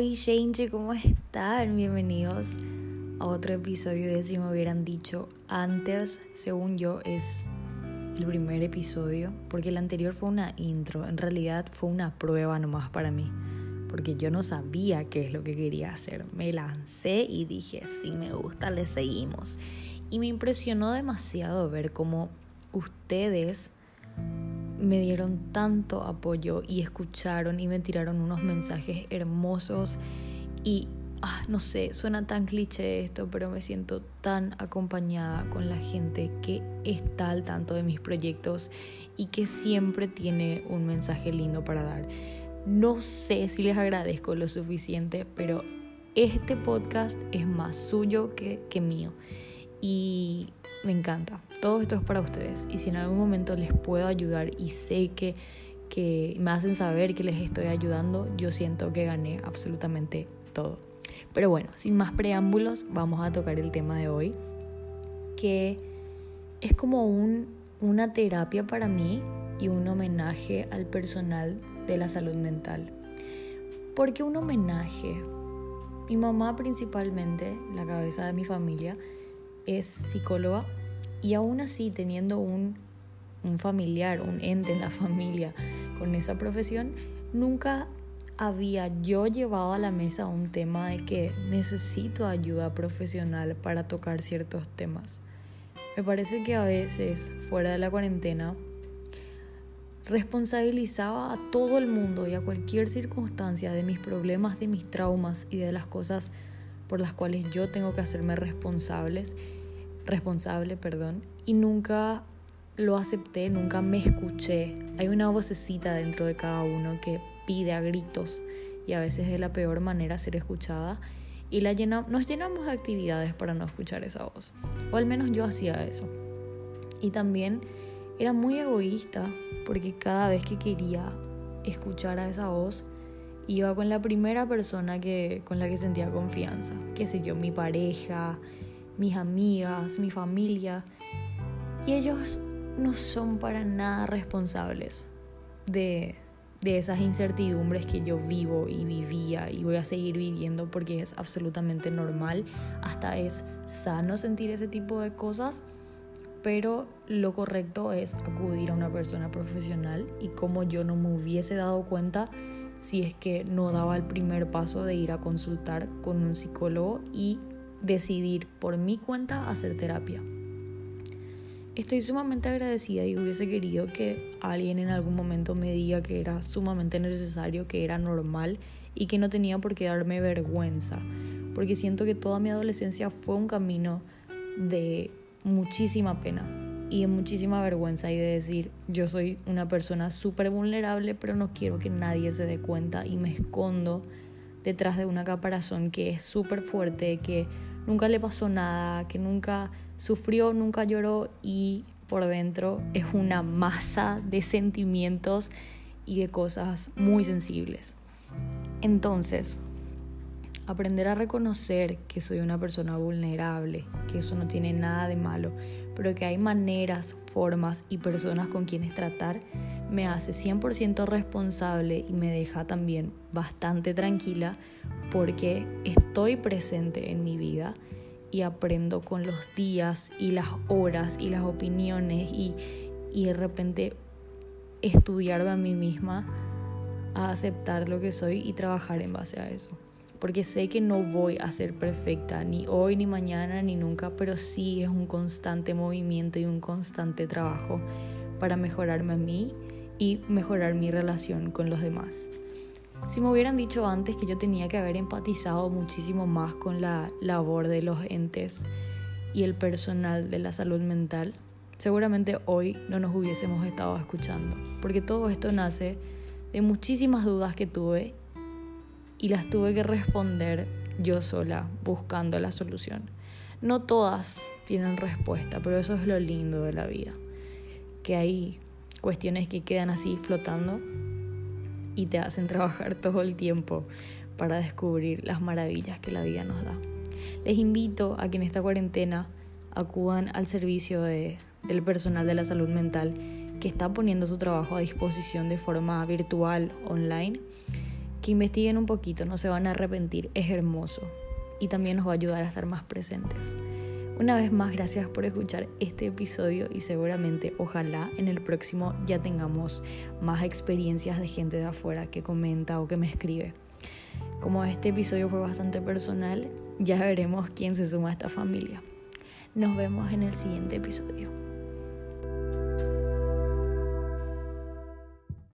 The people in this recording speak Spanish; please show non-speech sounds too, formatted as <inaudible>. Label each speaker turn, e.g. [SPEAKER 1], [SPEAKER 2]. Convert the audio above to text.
[SPEAKER 1] Hoy, gente, ¿cómo están? Bienvenidos a otro episodio de Si me hubieran dicho antes, según yo, es el primer episodio, porque el anterior fue una intro, en realidad fue una prueba nomás para mí, porque yo no sabía qué es lo que quería hacer. Me lancé y dije, si me gusta, le seguimos. Y me impresionó demasiado ver cómo ustedes me dieron tanto apoyo y escucharon y me tiraron unos mensajes hermosos y ah, no sé, suena tan cliché esto, pero me siento tan acompañada con la gente que está al tanto de mis proyectos y que siempre tiene un mensaje lindo para dar. No sé si les agradezco lo suficiente, pero este podcast es más suyo que, que mío y me encanta todo esto es para ustedes y si en algún momento les puedo ayudar y sé que, que me hacen saber que les estoy ayudando, yo siento que gané absolutamente todo. Pero bueno, sin más preámbulos, vamos a tocar el tema de hoy, que es como un, una terapia para mí y un homenaje al personal de la salud mental. ¿Por qué un homenaje? Mi mamá principalmente, la cabeza de mi familia, es psicóloga y aún así, teniendo un, un familiar, un ente en la <laughs> familia con esa profesión, nunca había yo llevado a la mesa un tema de que necesito ayuda profesional para tocar ciertos temas. Me parece que a veces, fuera de la cuarentena, responsabilizaba a todo el mundo y a cualquier circunstancia de mis problemas, de mis traumas y de las cosas por las cuales yo tengo que hacerme responsables responsable, perdón, y nunca lo acepté, nunca me escuché. Hay una vocecita dentro de cada uno que pide a gritos y a veces de la peor manera ser escuchada y la llena, nos llenamos de actividades para no escuchar esa voz. O al menos yo hacía eso. Y también era muy egoísta porque cada vez que quería escuchar a esa voz iba con la primera persona que, con la que sentía confianza, qué sé yo, mi pareja, mis amigas, mi familia, y ellos no son para nada responsables de, de esas incertidumbres que yo vivo y vivía y voy a seguir viviendo porque es absolutamente normal, hasta es sano sentir ese tipo de cosas, pero lo correcto es acudir a una persona profesional y como yo no me hubiese dado cuenta si es que no daba el primer paso de ir a consultar con un psicólogo y decidir por mi cuenta hacer terapia. Estoy sumamente agradecida y hubiese querido que alguien en algún momento me diga que era sumamente necesario, que era normal y que no tenía por qué darme vergüenza, porque siento que toda mi adolescencia fue un camino de muchísima pena y de muchísima vergüenza y de decir yo soy una persona súper vulnerable pero no quiero que nadie se dé cuenta y me escondo detrás de una caparazón que es súper fuerte, que nunca le pasó nada, que nunca sufrió, nunca lloró y por dentro es una masa de sentimientos y de cosas muy sensibles. Entonces, aprender a reconocer que soy una persona vulnerable, que eso no tiene nada de malo, pero que hay maneras, formas y personas con quienes tratar, me hace 100% responsable y me deja también bastante tranquila porque estoy presente en mi vida y aprendo con los días y las horas y las opiniones y, y de repente estudiarme a mí misma a aceptar lo que soy y trabajar en base a eso. Porque sé que no voy a ser perfecta ni hoy, ni mañana, ni nunca, pero sí es un constante movimiento y un constante trabajo para mejorarme a mí y mejorar mi relación con los demás. Si me hubieran dicho antes que yo tenía que haber empatizado muchísimo más con la labor de los entes y el personal de la salud mental, seguramente hoy no nos hubiésemos estado escuchando, porque todo esto nace de muchísimas dudas que tuve y las tuve que responder yo sola buscando la solución. No todas tienen respuesta, pero eso es lo lindo de la vida, que hay cuestiones que quedan así flotando y te hacen trabajar todo el tiempo para descubrir las maravillas que la vida nos da. Les invito a que en esta cuarentena acudan al servicio de, del personal de la salud mental que está poniendo su trabajo a disposición de forma virtual, online, que investiguen un poquito, no se van a arrepentir, es hermoso y también nos va a ayudar a estar más presentes. Una vez más, gracias por escuchar este episodio y seguramente, ojalá, en el próximo ya tengamos más experiencias de gente de afuera que comenta o que me escribe. Como este episodio fue bastante personal, ya veremos quién se suma a esta familia. Nos vemos en el siguiente episodio.